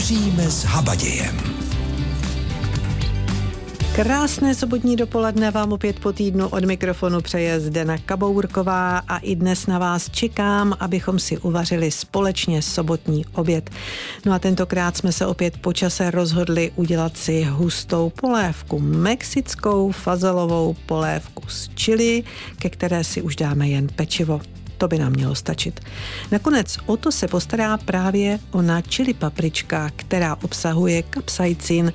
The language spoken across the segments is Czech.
Vaříme s habadějem. Krásné sobotní dopoledne vám opět po týdnu od mikrofonu přeje Zdena Kabourková a i dnes na vás čekám, abychom si uvařili společně sobotní oběd. No a tentokrát jsme se opět po čase rozhodli udělat si hustou polévku, mexickou fazelovou polévku z chili, ke které si už dáme jen pečivo. To by nám mělo stačit. Nakonec o to se postará právě ona čili paprička, která obsahuje kapsaicin,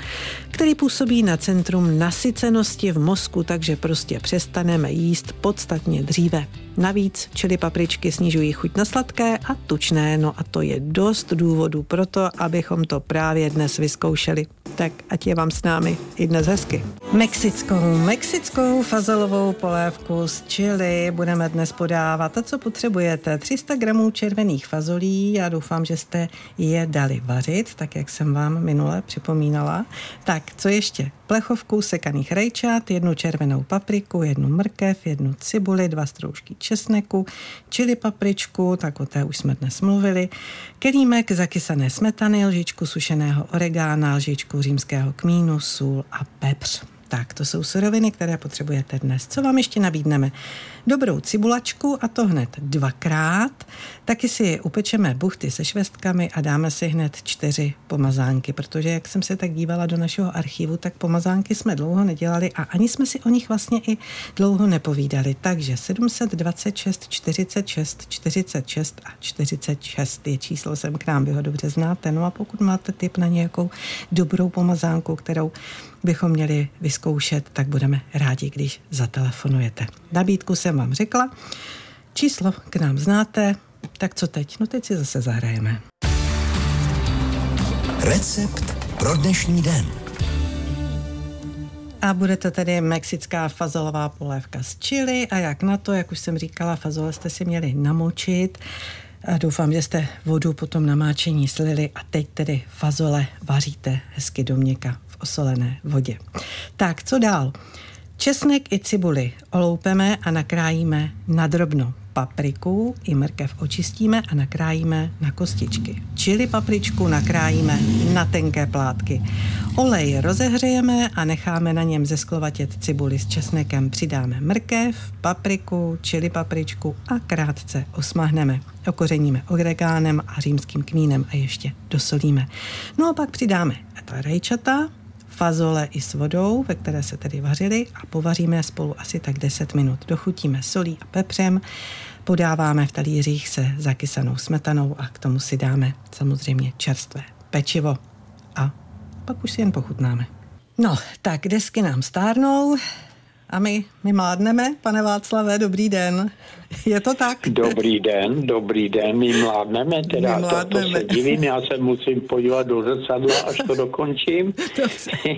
který působí na centrum nasycenosti v mozku, takže prostě přestaneme jíst podstatně dříve. Navíc čili papričky snižují chuť na sladké a tučné, no a to je dost důvodů pro to, abychom to právě dnes vyzkoušeli. Tak ať je vám s námi i dnes hezky. Mexickou, mexickou fazolovou polévku z čili budeme dnes podávat. A co potřebujete? 300 gramů červených fazolí, já doufám, že jste je dali vařit, tak jak jsem vám minule připomínala. Tak, co ještě? Plechovku sekaných rajčat, jednu červenou papriku, jednu mrkev, jednu cibuli, dva stroužky česneku, čili papričku, tak o té už jsme dnes mluvili, kelímek zakysané smetany, lžičku sušeného oregána, lžičku římského kmínu, sůl a pepř. Tak, to jsou suroviny, které potřebujete dnes. Co vám ještě nabídneme? Dobrou cibulačku a to hned dvakrát. Taky si upečeme buchty se švestkami a dáme si hned čtyři pomazánky, protože jak jsem se tak dívala do našeho archivu, tak pomazánky jsme dlouho nedělali a ani jsme si o nich vlastně i dlouho nepovídali. Takže 726, 46, 46 a 46 je číslo sem k nám, vy ho dobře znáte. No a pokud máte tip na nějakou dobrou pomazánku, kterou bychom měli vyzkoušet, tak budeme rádi, když zatelefonujete. Nabídku jsem vám řekla, číslo k nám znáte, tak co teď? No teď si zase zahrajeme. Recept pro dnešní den. A bude to tedy mexická fazolová polévka z chili a jak na to, jak už jsem říkala, fazole jste si měli namočit. A doufám, že jste vodu potom namáčení slili a teď tedy fazole vaříte hezky do měka v osolené vodě. Tak, co dál? Česnek i cibuli oloupeme a nakrájíme na drobno. Papriku i mrkev očistíme a nakrájíme na kostičky. Čili papričku nakrájíme na tenké plátky. Olej rozehřejeme a necháme na něm zesklovatět cibuli s česnekem. Přidáme mrkev, papriku, čili papričku a krátce osmahneme. Okořeníme oregánem a římským kmínem a ještě dosolíme. No a pak přidáme rajčata, fazole i s vodou, ve které se tedy vařily a povaříme spolu asi tak 10 minut. Dochutíme solí a pepřem, podáváme v talířích se zakysanou smetanou a k tomu si dáme samozřejmě čerstvé pečivo a pak už si jen pochutnáme. No, tak desky nám stárnou, a my, my mládneme, pane Václave, dobrý den. Je to tak? Dobrý den, dobrý den, my mládneme, teda my mládneme. To, to se divím, já se musím podívat do zrcadla, až to dokončím.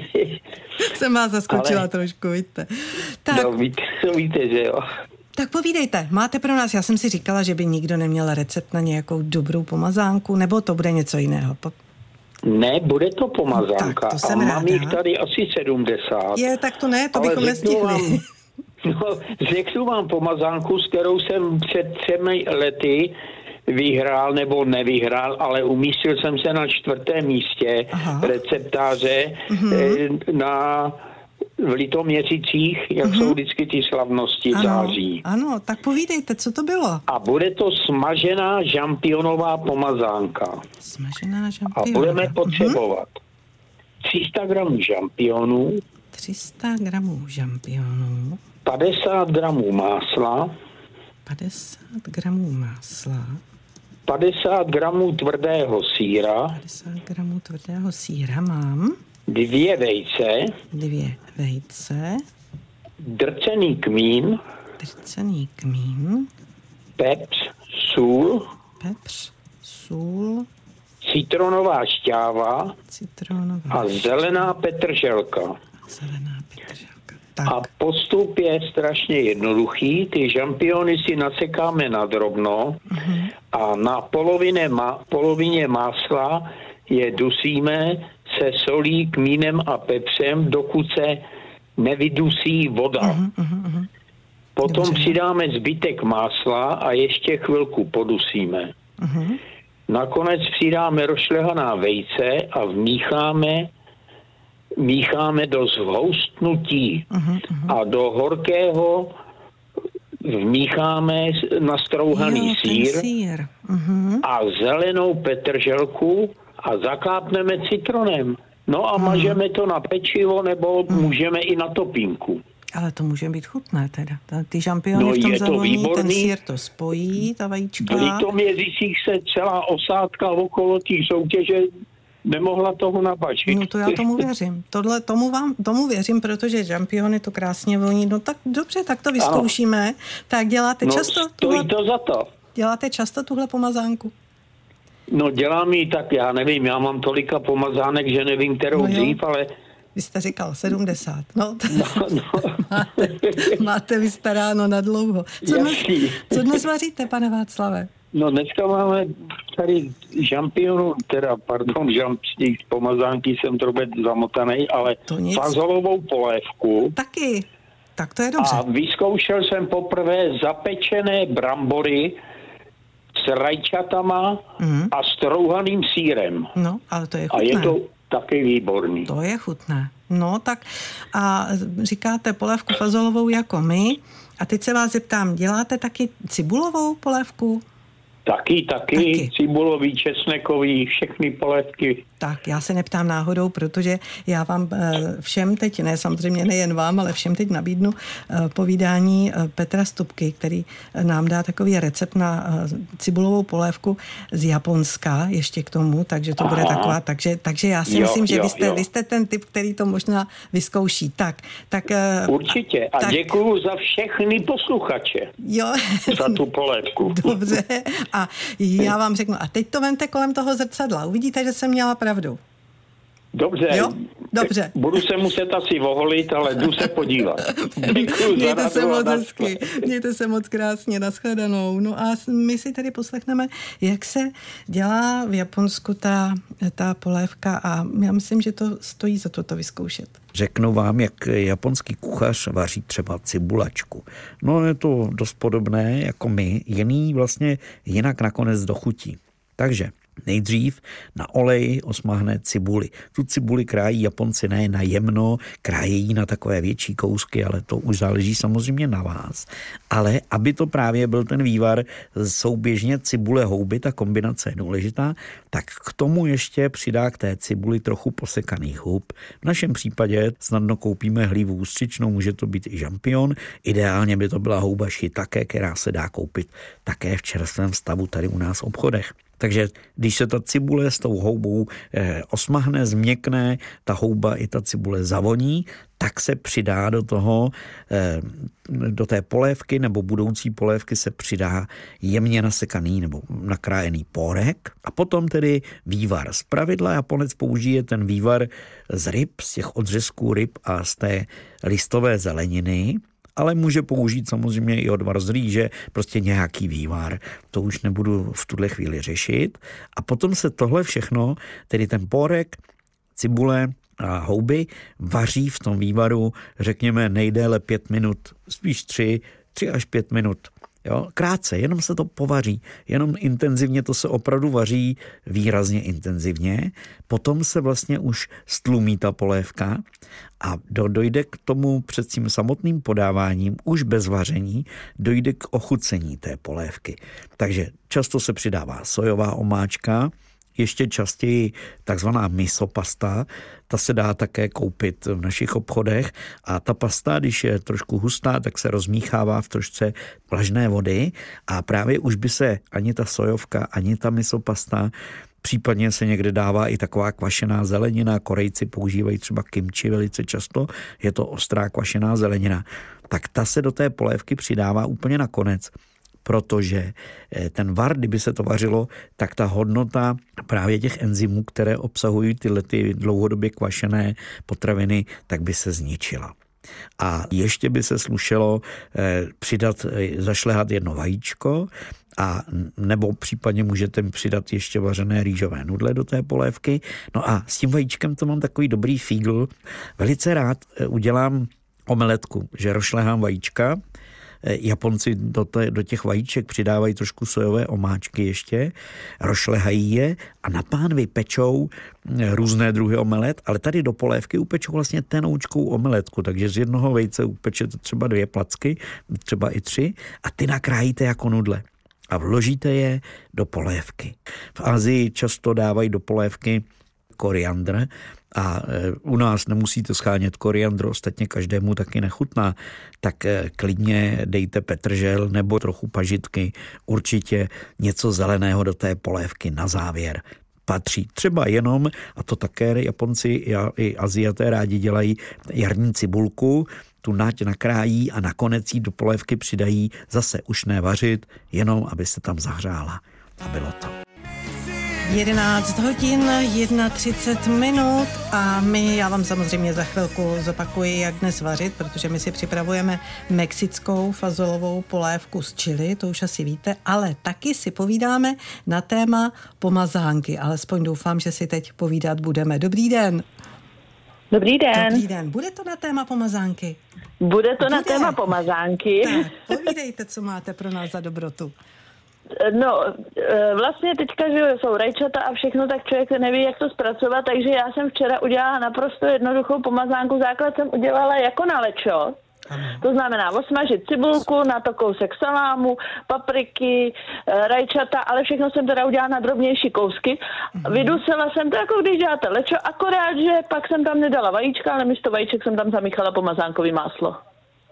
Jsem vás zaskočila Ale... trošku, víte. Tak. No, víte, víte, že jo. Tak povídejte, máte pro nás, já jsem si říkala, že by nikdo neměl recept na nějakou dobrou pomazánku, nebo to bude něco jiného. Ne, bude to pomazánka. Tak, to a mám ráda. jich tady asi 70. Je, tak to ne, to bychom nestihli. Vám, no, řeknu vám pomazánku, s kterou jsem před třemi lety vyhrál nebo nevyhrál, ale umístil jsem se na čtvrtém místě Aha. receptáře mm-hmm. na v Litoměřicích, jak uh-huh. jsou vždycky ty slavnosti ano, září. Ano, tak povídejte, co to bylo? A bude to smažená žampionová pomazánka. Smažená žampionová. A budeme potřebovat uh-huh. 300 gramů žampionů. 300 gramů žampionů. 50 gramů másla. 50 gramů másla. 50 gramů tvrdého síra. 50 gramů tvrdého síra mám. Dvě vejce. Dvě vejce. Drcený kmín. Drcený kmín. Pepř, sůl. Pepř, sůl. Citronová šťáva. Citronová a zelená petrželka. Zelená petrželka. Tak. A postup je strašně jednoduchý. Ty žampiony si nasekáme na drobno uh-huh. a na polovině, ma, polovině másla je dusíme se solí, kmínem a pepřem, dokud se nevydusí voda. Uh-huh, uh-huh. Potom Dobře. přidáme zbytek másla a ještě chvilku podusíme. Uh-huh. nakonec přidáme rošlehaná vejce a vmícháme mícháme do zhoustnutí uh-huh, uh-huh. a do horkého vmícháme nastrouhaný Jo, sír sír. Mhm. a zelenou petrželku a zakápneme citronem. No a mažeme to na pečivo nebo můžeme i na topínku. Ale to může být chutné teda. Ty žampiony No, v tom je to zavoní, ten výborný. sír to spojí, ta vajíčka. V Litoměřicích se celá osádka okolo té soutěže nemohla toho nabačit. No to já tomu věřím. Tohle, tomu, vám, tomu věřím, protože žampiony to krásně voní. No tak dobře, tak to vyzkoušíme. Tak děláte No, často stojí tuhle, to za to. děláte často tuhle pomazánku? No dělám ji tak, já nevím, já mám tolika pomazánek, že nevím, kterou No dřív, ale Vy jste říkal 70. No, no, no, máte, máte vystaráno na dlouho. Co dnes, co dnes vaříte, pane Václave? no dneska máme tady žampionu, teda pardon, žamp, z těch pomazánky jsem trochu zamotaný, ale fazolovou polévku. Taky. Tak to je dobře. A vyzkoušel jsem poprvé zapečené brambory s rajčatama Mhm. a strouhaným sírem. No, ale to je A chutné. je to taky výborný. To je chutné. No tak a říkáte polévku fazolovou jako my. A teď se vás zeptám, děláte taky cibulovou polévku? Taky, taky, Taky. cibulový, česnekový, všechny polévky. Tak, já se neptám náhodou, protože já vám eh, všem teď, ne samozřejmě nejen vám, ale všem teď nabídnu eh, povídání eh, Petra Stupky, který nám dá takový recept na cibulovou polévku z Japonska ještě k tomu, takže to bude Aha. taková, takže, takže já si Jo, myslím, že jo, vy jste, jo. vy jste ten typ, který to možná vyzkouší. Tak, tak... Určitě. A tak, děkuju za všechny posluchače Jo, za tu polévku. Dobře. A já vám řeknu, a teď to vemte kolem toho zrcadla. Uvidíte, že jsem měla pravdu. Dobře. Jo? Dobře. Budu se muset asi oholit, ale jdu se podívat. Děkuju za Mějte se moc hezky. Mějte se moc krásně. Naschledanou. No a my si tady poslechneme, jak se dělá v Japonsku ta, ta polévka a já myslím, že to stojí za to to vyzkoušet. Řeknu vám, jak japonský kuchař vaří třeba cibulačku. No je to dost podobné jako my, jiný vlastně jinak nakonec dochutí. Takže nejdřív na olej osmahne cibuli. Tu cibuli krájí Japonci ne na jemno, krájí na takové větší kousky, ale to už záleží samozřejmě na vás. Ale aby to právě byl ten vývar souběžně cibule houby, ta kombinace je důležitá, tak k tomu ještě přidá k té cibuli trochu posekaných hub. V našem případě snadno koupíme hlívu ústřičnou, může to být i žampion. Ideálně by to byla houba shiitake, která se dá koupit také v čerstvém stavu tady u nás v obchodech. Takže když se ta cibule s tou houbou eh, osmahne, změkne, ta houba i ta cibule zavoní, tak se přidá do toho, eh, do té polévky nebo budoucí polévky se přidá jemně nasekaný nebo nakrájený pórek a potom tedy vývar. Z pravidla Japonec použije ten vývar z ryb, z těch odřezků ryb a z té listové zeleniny, ale může použít samozřejmě i odvar z rýže, prostě nějaký vývar. To už nebudu v tuhle chvíli řešit. A potom se tohle všechno, tedy ten pórek, cibule a houby, vaří v tom vývaru, řekněme, nejdéle pět minut, spíš tři, tři až pět minut. Jo, krátce, jenom se to povaří, jenom intenzivně to se opravdu vaří výrazně intenzivně. Potom se vlastně už stlumí ta polévka a do, dojde k tomu před tím samotným podáváním, už bez vaření, dojde k ochucení té polévky. Takže často se přidává sojová omáčka, ještě častěji takzvaná miso pasta, ta se dá také koupit v našich obchodech a ta pasta, když je trošku hustá, tak se rozmíchává v trošce vlažné vody a právě už by se ani ta sojovka, ani ta miso pasta Případně se někde dává i taková kvašená zelenina. Korejci používají třeba kimči velice často. Je to ostrá kvašená zelenina. Tak ta se do té polévky přidává úplně na konec protože eh, ten var, kdyby se to vařilo, tak ta hodnota právě těch enzymů, které obsahují tyhle ty dlouhodobě kvašené potraviny, tak by se zničila. A ještě by se slušelo eh, přidat, eh, zašlehat jedno vajíčko, a nebo případně můžete přidat ještě vařené rýžové nudle do té polévky. No a s tím vajíčkem to mám takový dobrý fígl. Velice rád udělám omeletku, že rošlehám vajíčka, Japonci do, te, do těch vajíček přidávají trošku sojové omáčky ještě, rošlehají je a na pánvi pečou různé druhy omelet, ale tady do polévky upečou vlastně tenoučkou omeletku, takže z jednoho vejce upečete třeba dvě placky, třeba i tři a ty nakrájíte jako nudle a vložíte je do polévky. V Azii často dávají do polévky koriandr a e, u nás nemusíte schánět koriandr, ostatně každému taky nechutná, tak e, klidně dejte petržel nebo trochu pažitky, určitě něco zeleného do té polévky na závěr patří. Třeba jenom, a to také Japonci i Aziaté rádi dělají, jarní cibulku, tu nať nakrájí a nakonec jí do polévky přidají zase už nevařit, jenom aby se tam zahřála. A bylo to. 11 hodin, 31 minut a my, já vám samozřejmě za chvilku zopakuji, jak dnes vařit, protože my si připravujeme mexickou fazolovou polévku z čili, to už asi víte, ale taky si povídáme na téma pomazánky, alespoň doufám, že si teď povídat budeme. Dobrý den. Dobrý den. Dobrý den. Bude to na téma pomazánky? Bude to Bude. na téma pomazánky. Tak, povídejte, co máte pro nás za dobrotu. No, e, vlastně teďka, že jsou rajčata a všechno, tak člověk neví, jak to zpracovat, takže já jsem včera udělala naprosto jednoduchou pomazánku. Základ jsem udělala jako na lečo. To znamená osmažit cibulku, na to kousek salámu, papriky, e, rajčata, ale všechno jsem teda udělala na drobnější kousky. Mhm. Vydusila jsem to, jako když děláte lečo, akorát, že pak jsem tam nedala vajíčka, ale místo vajíček jsem tam zamíchala pomazánkový máslo.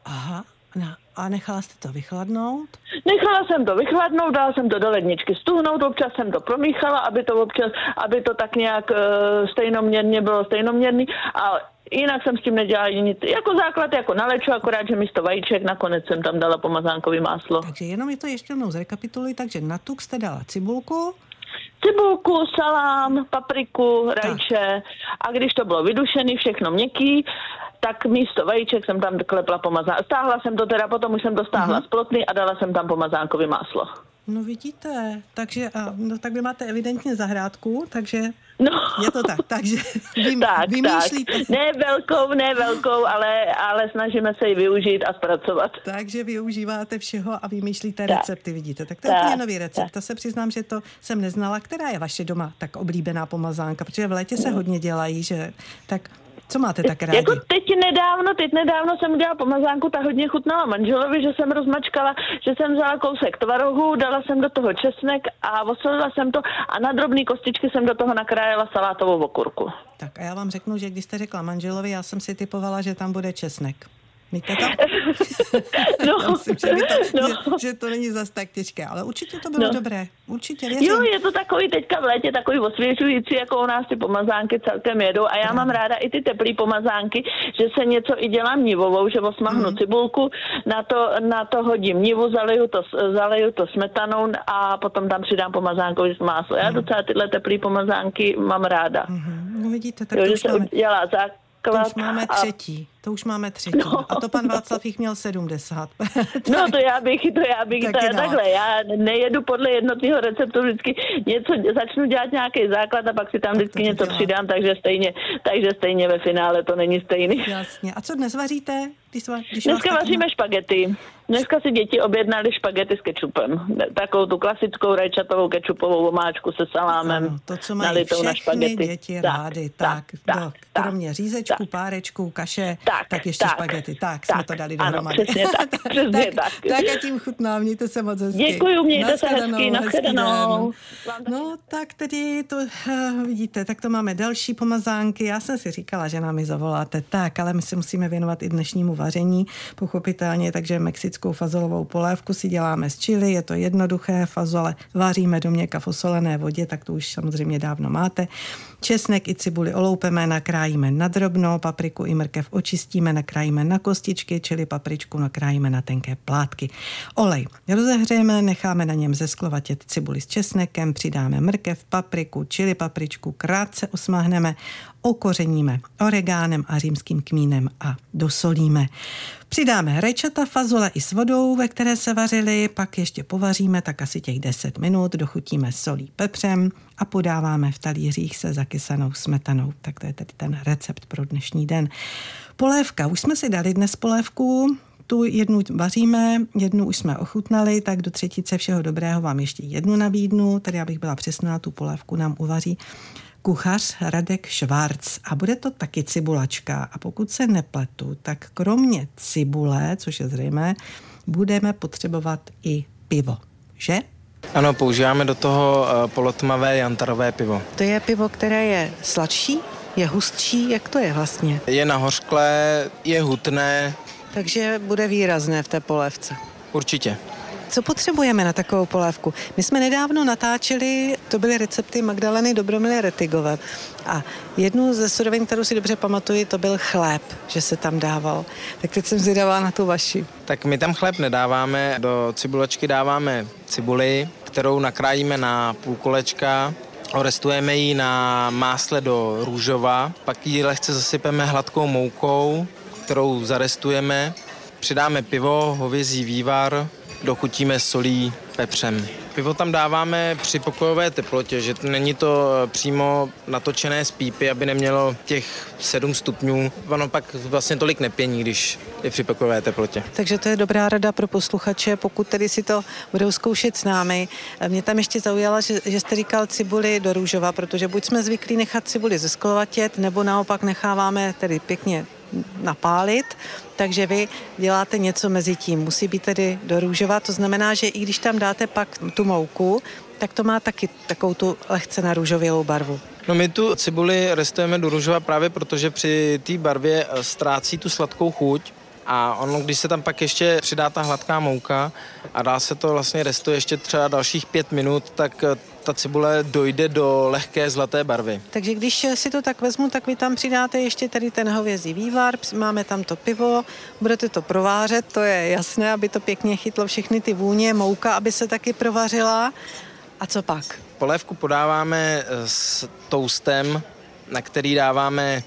Aha, no, a nechala jste to vychladnout? Nechala jsem to vychladnout, dala jsem to do ledničky stuhnout, občas jsem to promíchala, aby to občas, aby to tak nějak uh, stejnoměrně bylo stejnoměrný, a jinak jsem s tím nedělala nic. Jako základ, jako na leču, akorát, že místo vajíček nakonec jsem tam dala pomazánkový máslo. Takže jenom je to ještě jednou zrekapituluji, takže na tuk jste dala cibulku, cibulku, salám, papriku, rajče a když to bylo vydušený, všechno měkký, tak místo vajíček jsem tam klepla pomazán. Stáhla jsem to teda, potom už jsem to stáhla uh-huh. z plotny a dala jsem tam pomazánkový máslo. No vidíte, takže a, no, tak vy máte evidentně zahrádku, takže no. je to tak, takže vy, tak, vymýšlíte. Tak. Ne velkou, ne velkou, ale, ale snažíme se ji využít a zpracovat. Takže využíváte všeho a vymýšlíte tak. recepty, vidíte. Tak to je úplně nový recept. Tak. To se přiznám, že to jsem neznala. Která je vaše doma tak oblíbená pomazánka? Protože v létě se hodně dělají, že tak co máte tak rádi? Jako teď nedávno, teď nedávno jsem udělala pomazánku, ta hodně chutnala manželovi, že jsem rozmačkala, že jsem vzala kousek tvarohu, dala jsem do toho česnek a osolila jsem to a na drobné kostičky jsem do toho nakrájela salátovou okurku. Tak a já vám řeknu, že když jste řekla manželovi, já jsem si typovala, že tam bude česnek. Víte to? no, myslím, že, to, no. že, že to není zas tak těžké, ale určitě to bylo no. dobré. Určitě věřím. Jo, je to takový teďka v létě takový osvěžující, jako u nás ty pomazánky celkem jedou. A já mám ráda i ty teplé pomazánky, že se něco i dělám nivovou, že osmahnu mm. cibulku, na to, na to hodím nivu, zaleju to, zaleju to smetanou a potom tam přidám pomazánkový máslo. Já mm. docela tyhle teplé pomazánky mám ráda. Mm-hmm. No vidíte, tak jo, to že se máme... dělá základ. To už máme třetí. To už máme třetí. No. A to pan Václav jich měl 70. no to já bych, to já bych, to, takhle, já nejedu podle jednotného receptu, vždycky něco, začnu dělat nějaký základ a pak si tam vždycky něco dělá. přidám, takže stejně, takže stejně ve finále to není stejný. Jasně. A co dnes vaříte? Když, když Dneska vaříme špagety. Dneska si děti objednali špagety s kečupem. Takovou tu klasickou rajčatovou kečupovou omáčku se salámem. Ano, to, co mají všechny na špagety. děti tak, rády. Tak, tak, tak, tak kromě řízečku, tak, párečku, kaše, tak, tak ještě tak, špagety. Tak, tak, jsme to dali dohromady. Ano, přesně tak, přesně tak. tak. tak a tím chutná, mějte se moc hezky. Děkuju, mějte se hezky, nashledanou. No tak tedy to uh, vidíte, tak to máme další pomazánky. Já jsem si říkala, že nám ji zavoláte tak, ale my se musíme věnovat i dnešnímu vaření, pochopitelně, takže mexickou fazolovou polévku si děláme z čili, je to jednoduché, fazole vaříme do měka v osolené vodě, tak to už samozřejmě dávno máte. Česnek i cibuli oloupeme, nakrájíme na drobno, papriku i mrkev očistíme, nakrájíme na kostičky, čili papričku nakrájíme na tenké plátky. Olej rozehřejeme, necháme na něm zesklovatět cibuli s česnekem, přidáme mrkev, papriku, čili papričku, krátce osmahneme, okořeníme oregánem a římským kmínem a dosolíme. Přidáme rečata, fazole i s vodou, ve které se vařily, pak ještě povaříme tak asi těch 10 minut, dochutíme solí pepřem a podáváme v talířích se zakysanou smetanou. Tak to je tedy ten recept pro dnešní den. Polévka. Už jsme si dali dnes polévku, tu jednu vaříme, jednu už jsme ochutnali, tak do třetice všeho dobrého vám ještě jednu nabídnu, tady abych byla přesná, tu polévku nám uvaří kuchař Radek Švárc a bude to taky cibulačka a pokud se nepletu, tak kromě cibule, což je zřejmé, budeme potřebovat i pivo, že? Ano, používáme do toho eh, polotmavé jantarové pivo. To je pivo, které je sladší, je hustší, jak to je vlastně? Je nahořklé, je hutné. Takže bude výrazné v té polévce. Určitě. Co potřebujeme na takovou polévku? My jsme nedávno natáčeli, to byly recepty Magdaleny Dobromily Retigové. A jednu ze surovin, kterou si dobře pamatuju, to byl chléb, že se tam dával. Tak teď jsem zvědavá na tu vaši. Tak my tam chléb nedáváme, do cibulečky dáváme cibuli, kterou nakrájíme na půl kolečka, Orestujeme ji na másle do růžova, pak ji lehce zasypeme hladkou moukou, kterou zarestujeme. Přidáme pivo, hovězí vývar, dochutíme solí, pepřem. Pivo tam dáváme při pokojové teplotě, že není to přímo natočené z pípy, aby nemělo těch 7 stupňů. Ono pak vlastně tolik nepění, když je při pokojové teplotě. Takže to je dobrá rada pro posluchače, pokud tedy si to budou zkoušet s námi. Mě tam ještě zaujala, že, že jste říkal cibuli do růžova, protože buď jsme zvyklí nechat cibuli zesklovatět, nebo naopak necháváme tedy pěkně napálit, takže vy děláte něco mezi tím. Musí být tedy do růžova, to znamená, že i když tam dáte pak tu mouku, tak to má taky takovou tu lehce na růžovělou barvu. No my tu cibuli restujeme do růžova právě protože při té barvě eh, ztrácí tu sladkou chuť a ono, když se tam pak ještě přidá ta hladká mouka a dá se to vlastně restuje ještě třeba dalších pět minut, tak eh, ta cibule dojde do lehké zlaté barvy. Takže když si to tak vezmu, tak vy tam přidáte ještě tady ten hovězí vývar, máme tam to pivo, budete to provářet, to je jasné, aby to pěkně chytlo všechny ty vůně, mouka, aby se taky provařila. A co pak? Polévku podáváme eh, s toustem, na který dáváme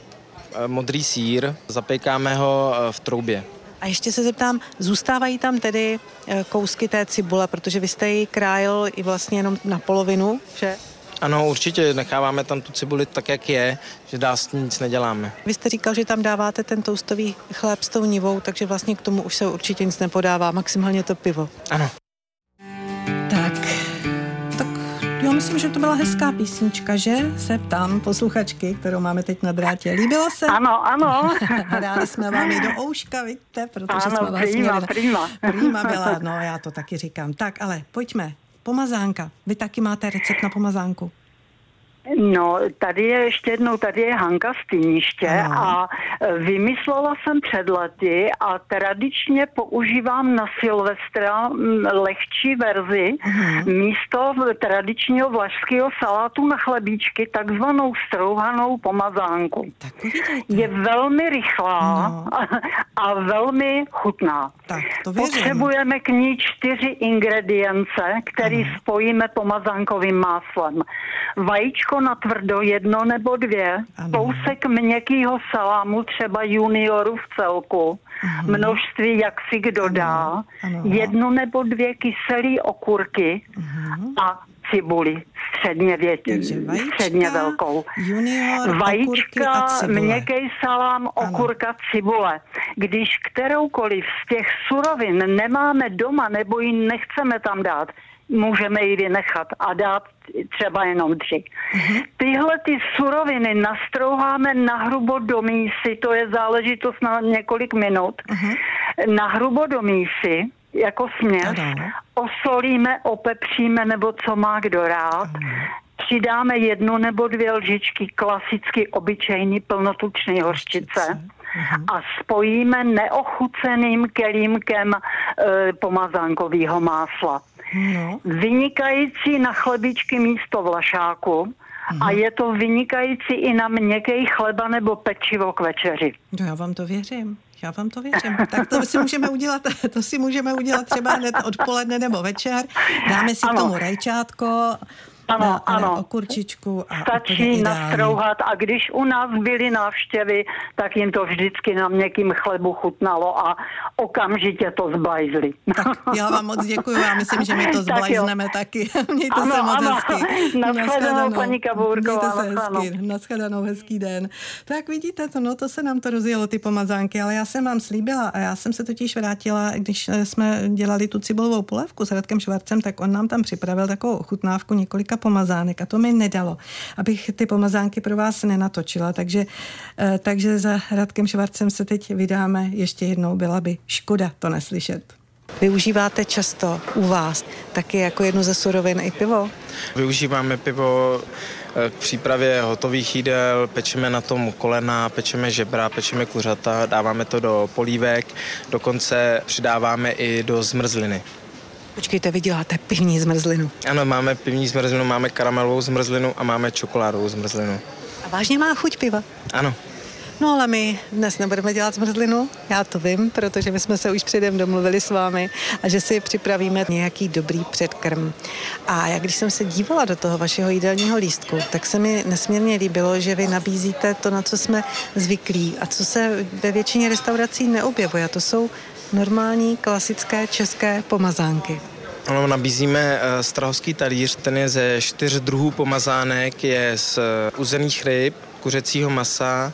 modrý sír, zapékáme ho eh, v troubě. A ještě se zeptám, zůstávají tam tedy eh, kousky té cibule, protože vy jste ji krájel i vlastně jenom na polovinu, že? Ano, určitě necháváme tam tu cibuli tak, jak je, že dá s ní nic neděláme. Vy jste říkal, že tam dáváte ten toustový chléb s tou nivou, takže vlastně k tomu už se určitě nic nepodává, maximálně to pivo. Ano. Myslím, že to byla hezká písnička, že? Se ptám posluchačky, kterou máme teď na drátě. Líbilo se? Ano, ano. Hráli jsme vám i do ouška, víte, protože ano, jsme vás prima, měli. prima. Prima byla, no já to taky říkám. Tak, ale pojďme. Pomazánka. Vy taky máte recept na pomazánku. No, tady je ještě jednou, tady je Hanka z Týniště a e, vymyslela jsem před lety a tradičně používám na Silvestra lehčí verzi uh-huh. místo tradičního vlašského salátu na chlebíčky, takzvanou strouhanou pomazánku. Tak je velmi rychlá no. a velmi chutná. Tak, to věřím. Potřebujeme k ní čtyři ingredience, které spojíme pomazánkovým máslem. Vajíčko na tvrdo jedno nebo dvě, ano. kousek měkkého salámu, třeba junioru v celku, ano. množství, jak si kdo dá, ano. jedno nebo dvě kyselé okurky ano. a cibuli středně, větí, středně velkou. Junior, Vajíčka, měkký salám, okurka, ano. cibule. Když kteroukoliv z těch surovin nemáme doma nebo ji nechceme tam dát, můžeme ji vynechat a dát třeba jenom tři. Uh-huh. Tyhle ty suroviny nastrouháme na hrubo do mísy, to je záležitost na několik minut, uh-huh. na hrubo do mísy, jako směs, osolíme, opepříme, nebo co má kdo rád, uh-huh. přidáme jednu nebo dvě lžičky klasicky obyčejný plnotučný hořčice a spojíme neochuceným kelímkem e, pomazánkového másla. No. Vynikající na chlebičky místo vlašáku a mhm. je to vynikající i na měkký chleba nebo pečivo k večeři. No já vám to věřím. Já vám to věřím. Tak to si můžeme udělat, to si můžeme udělat třeba hned odpoledne nebo večer. Dáme si ano. k tomu rajčátko, ano, na, ano. na okurčičku. A Stačí nastrouhat a když u nás byly návštěvy, tak jim to vždycky na měkkým chlebu chutnalo a okamžitě to zblajzli. Tak já vám moc děkuji, já myslím, že my to zblajzneme tak taky. Mějte ano, se moc ano. hezky. Naschledanou, paní Kabourková. Mějte se hezky. Naschledanou, hezký den. Tak vidíte, to, no, to se nám to rozjelo, ty pomazánky, ale já jsem vám slíbila a já jsem se totiž vrátila, když jsme dělali tu cibulovou polévku s Radkem Švarcem, tak on nám tam připravil takovou ochutnávku několika pomazánek a to mi nedalo, abych ty pomazánky pro vás nenatočila, takže, eh, takže za Radkem Švarcem se teď vydáme ještě jednou, byla by škoda to neslyšet. Využíváte často u vás taky jako jednu ze surovin i pivo? Využíváme pivo eh, k přípravě hotových jídel, pečeme na tom kolena, pečeme žebra, pečeme kuřata, dáváme to do polívek, dokonce přidáváme i do zmrzliny. Počkejte, vy děláte pivní zmrzlinu. Ano, máme pivní zmrzlinu, máme karamelovou zmrzlinu a máme čokoládovou zmrzlinu. A vážně má chuť piva? Ano. No ale my dnes nebudeme dělat zmrzlinu, já to vím, protože my jsme se už předem domluvili s vámi a že si připravíme nějaký dobrý předkrm. A jak když jsem se dívala do toho vašeho jídelního lístku, tak se mi nesmírně líbilo, že vy nabízíte to, na co jsme zvyklí a co se ve většině restaurací neobjevuje. A to jsou normální klasické české pomazánky. Ano, nabízíme uh, strahovský talíř, ten je ze čtyř druhů pomazánek, je z uh, uzených ryb, kuřecího masa,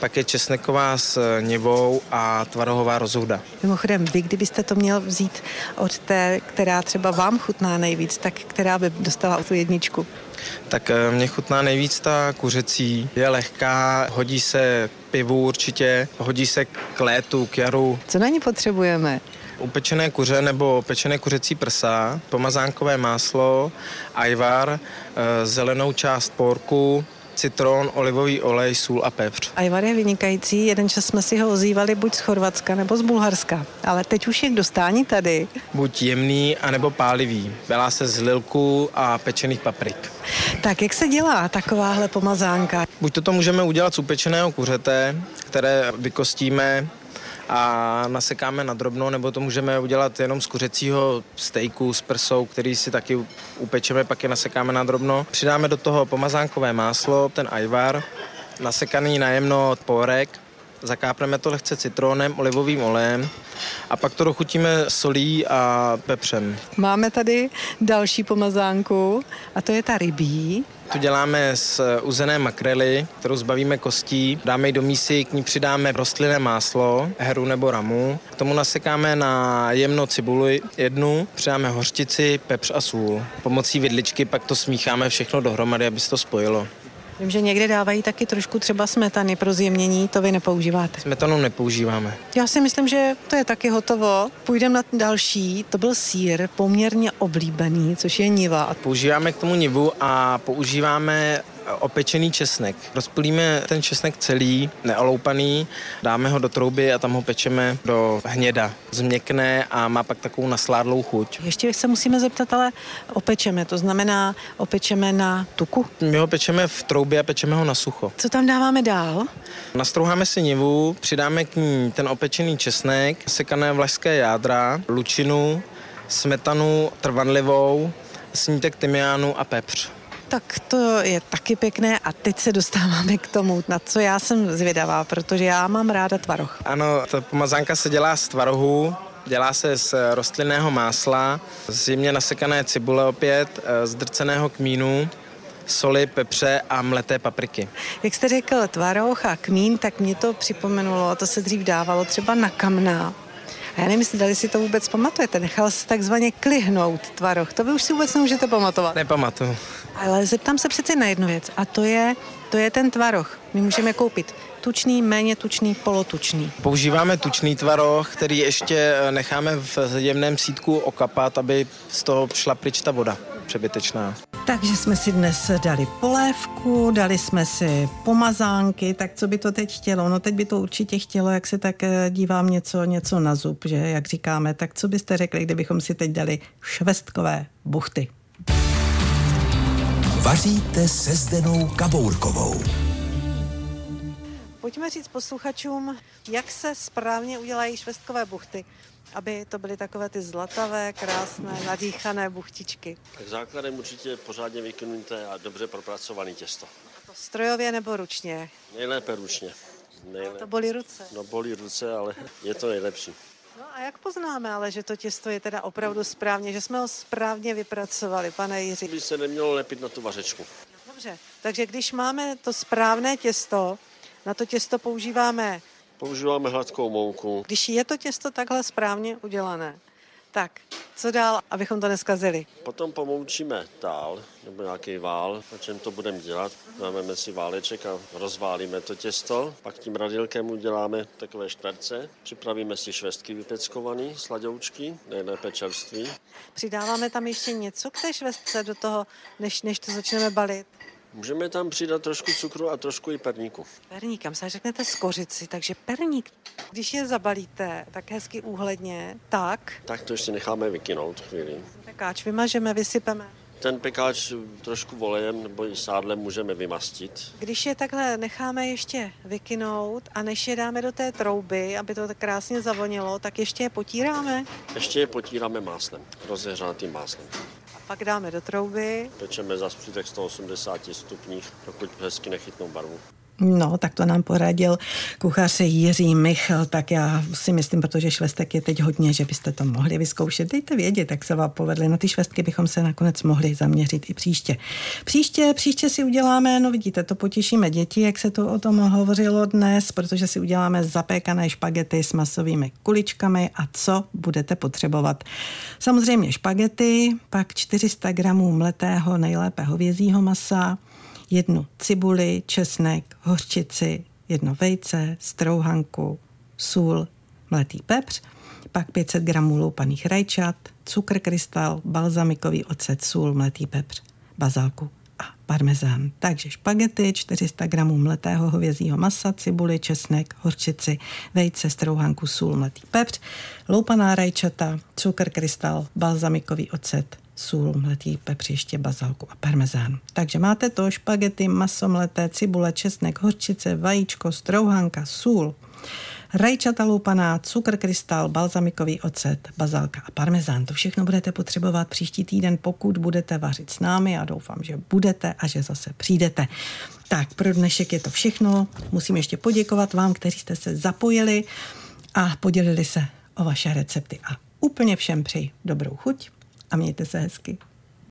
pak je česneková s nivou a tvarohová rozhouda. Mimochodem, vy kdybyste to měl vzít od té, která třeba vám chutná nejvíc, tak která by dostala o tu jedničku? Tak mě chutná nejvíc ta kuřecí. Je lehká, hodí se pivu určitě, hodí se k létu, k jaru. Co na ní potřebujeme? upečené kuře nebo pečené kuřecí prsa, pomazánkové máslo, ajvar, zelenou část porku, citron, olivový olej, sůl a pepř. Ajvar je vynikající, jeden čas jsme si ho ozývali buď z Chorvatska nebo z Bulharska, ale teď už je k dostání tady. Buď jemný, anebo pálivý. Dělá se z lilku a pečených paprik. Tak jak se dělá takováhle pomazánka? Buď toto můžeme udělat z upečeného kuřete, které vykostíme a nasekáme na drobno, nebo to můžeme udělat jenom z kuřecího stejku s prsou, který si taky upečeme, pak je nasekáme na drobno. Přidáme do toho pomazánkové máslo, ten ajvar, nasekaný najemno porek, zakápneme to lehce citronem, olivovým olejem a pak to dochutíme solí a pepřem. Máme tady další pomazánku a to je ta rybí. Tu děláme z uzené makrely, kterou zbavíme kostí, dáme ji do mísy, k ní přidáme rostlinné máslo, heru nebo ramu. K tomu nasekáme na jemno cibuli jednu, přidáme hořčici, pepř a sůl. Pomocí vidličky pak to smícháme všechno dohromady, aby se to spojilo. Vím, že někde dávají taky trošku třeba smetany pro zjemnění, to vy nepoužíváte. Smetanu nepoužíváme. Já si myslím, že to je taky hotovo. Půjdeme na další, to byl sír, poměrně oblíbený, což je niva. Používáme k tomu nivu a používáme opečený česnek. Rozpůlíme ten česnek celý, neoloupaný, dáme ho do trouby a tam ho pečeme do hněda. Změkne a má pak takovou nasládlou chuť. Ještě se musíme zeptat, ale opečeme, to znamená opečeme na tuku? My ho pečeme v troubě a pečeme ho na sucho. Co tam dáváme dál? Nastrouháme si nivu, přidáme k ní ten opečený česnek, sekané vlašské jádra, lučinu, smetanu trvanlivou, snítek tymiánu a pepř. Tak to je taky pěkné a teď se dostáváme k tomu, na co já jsem zvědavá, protože já mám ráda tvaroh. Ano, ta pomazánka se dělá z tvarohu, dělá se z rostlinného másla, z jemně nasekané cibule opět, z drceného kmínu, soli, pepře a mleté papriky. Jak jste řekl tvaroh a kmín, tak mě to připomenulo, to se dřív dávalo třeba na kamna. A já nevím, jestli si to vůbec pamatujete. Nechal se takzvaně klihnout tvaroh. To vy už si vůbec nemůžete pamatovat. Nepamatuju. Ale zeptám se přece na jednu věc a to je, to je ten tvaroh. My můžeme koupit tučný, méně tučný, polotučný. Používáme tučný tvaroh, který ještě necháme v jemném sítku okapat, aby z toho šla pryč ta voda přebytečná. Takže jsme si dnes dali polévku, dali jsme si pomazánky, tak co by to teď chtělo? No teď by to určitě chtělo, jak se tak dívám něco, něco na zub, že jak říkáme. Tak co byste řekli, kdybychom si teď dali švestkové buchty? Vaříte se Zdenou Kabourkovou. Pojďme říct posluchačům, jak se správně udělají švestkové buchty. aby to byly takové ty zlatavé, krásné, nadýchané buchtičky. Tak základem určitě pořádně vykynuté a dobře propracované těsto. To strojově nebo ručně? Nejlépe ručně. Nejlépe. No to bolí ruce. No bolí ruce, ale je to nejlepší. No a jak poznáme ale, že to těsto je teda opravdu správně, že jsme ho správně vypracovali, pane Jiří? By se nemělo lepit na tu vařečku. Dobře, takže když máme to správné těsto, na to těsto používáme Používáme hladkou mouku. Když je to těsto takhle správně udělané, tak co dál, abychom to neskazili? Potom pomoučíme tál nebo nějaký vál, na čem to budeme dělat. Máme si váleček a rozválíme to těsto. Pak tím radilkem uděláme takové čtverce. Připravíme si švestky vypeckované, sladoučky, nejlépe čerství. Přidáváme tam ještě něco k té švestce do toho, než, než to začneme balit? Můžeme tam přidat trošku cukru a trošku i perníku. Perník, kam se řeknete skořici, takže perník. Když je zabalíte tak hezky úhledně, tak... Tak to ještě necháme vykynout chvíli. Pekáč vymažeme, vysypeme. Ten pekáč trošku volejem nebo i sádlem můžeme vymastit. Když je takhle necháme ještě vykynout a než je dáme do té trouby, aby to tak krásně zavonilo, tak ještě je potíráme? Ještě je potíráme máslem, rozehřátým máslem. Pak dáme do trouby. Pečeme za při 180 stupních, dokud hezky nechytnou barvu. No, tak to nám poradil kuchař Jiří Michal, tak já si myslím, protože švestek je teď hodně, že byste to mohli vyzkoušet. Dejte vědět, jak se vám povedly. Na ty švestky bychom se nakonec mohli zaměřit i příště. Příště, příště si uděláme, no vidíte, to potěšíme děti, jak se to o tom hovořilo dnes, protože si uděláme zapékané špagety s masovými kuličkami a co budete potřebovat. Samozřejmě špagety, pak 400 gramů mletého, nejlépe hovězího masa, jednu cibuli, česnek, hořčici, jedno vejce, strouhanku, sůl, mletý pepř, pak 500 gramů loupaných rajčat, cukr krystal, balzamikový ocet, sůl, mletý pepř, bazalku a parmezán. Takže špagety, 400 gramů mletého hovězího masa, cibuli, česnek, horčici, vejce, strouhanku, sůl, mletý pepř, loupaná rajčata, cukr krystal, balzamikový ocet, sůl, mletý pepř, ještě bazalku a parmezán. Takže máte to špagety, maso mleté, cibule, česnek, horčice, vajíčko, strouhanka, sůl, rajčata loupaná, cukr krystal, balzamikový ocet, bazalka a parmezán. To všechno budete potřebovat příští týden, pokud budete vařit s námi a doufám, že budete a že zase přijdete. Tak, pro dnešek je to všechno. Musím ještě poděkovat vám, kteří jste se zapojili a podělili se o vaše recepty. A úplně všem přeji dobrou chuť a mějte se hezky.